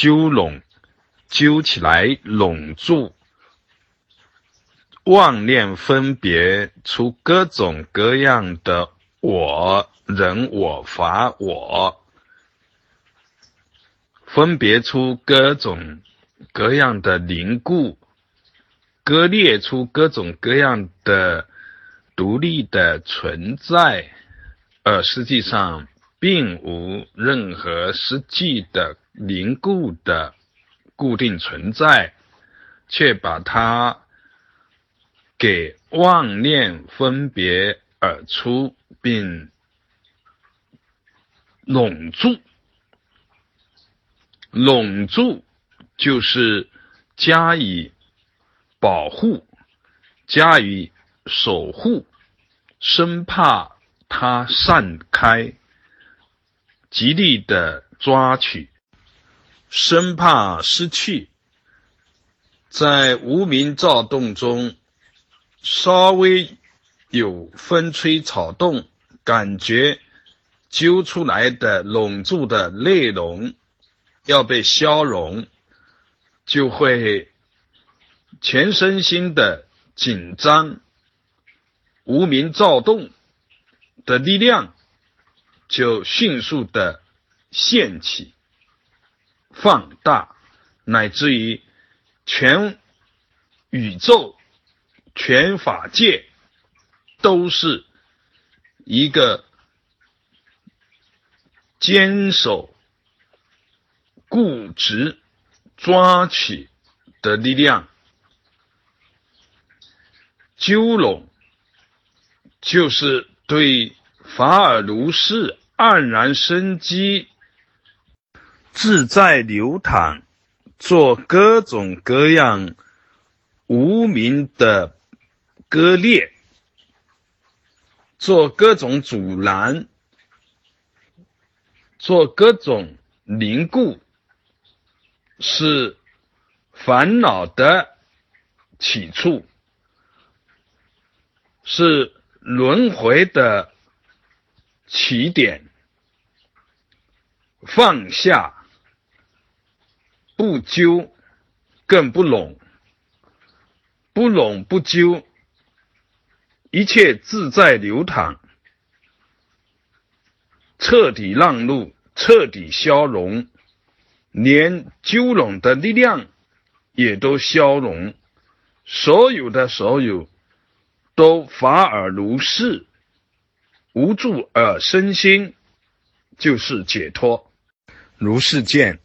揪拢，揪起来，拢住。妄念分别出各种各样的我、人、我、法、我，分别出各种各样的凝固，割裂出各种各样的独立的存在，而实际上并无任何实际的凝固的固定存在，却把它。给妄念分别而出，并拢住，拢住就是加以保护，加以守护，生怕它散开，极力的抓取，生怕失去，在无名躁动中。稍微有风吹草动，感觉揪出来的拢住的内容要被消融，就会全身心的紧张，无名躁动的力量就迅速的现起、放大，乃至于全宇宙。全法界都是一个坚守、固执、抓取的力量，纠拢就是对法尔如是黯然生机、自在流淌，做各种各样无名的。割裂，做各种阻拦，做各种凝固，是烦恼的起处，是轮回的起点。放下，不纠，更不拢，不拢不纠。一切自在流淌，彻底让路，彻底消融，连纠拢的力量也都消融，所有的所有都法尔如是，无助而身心就是解脱，如是见。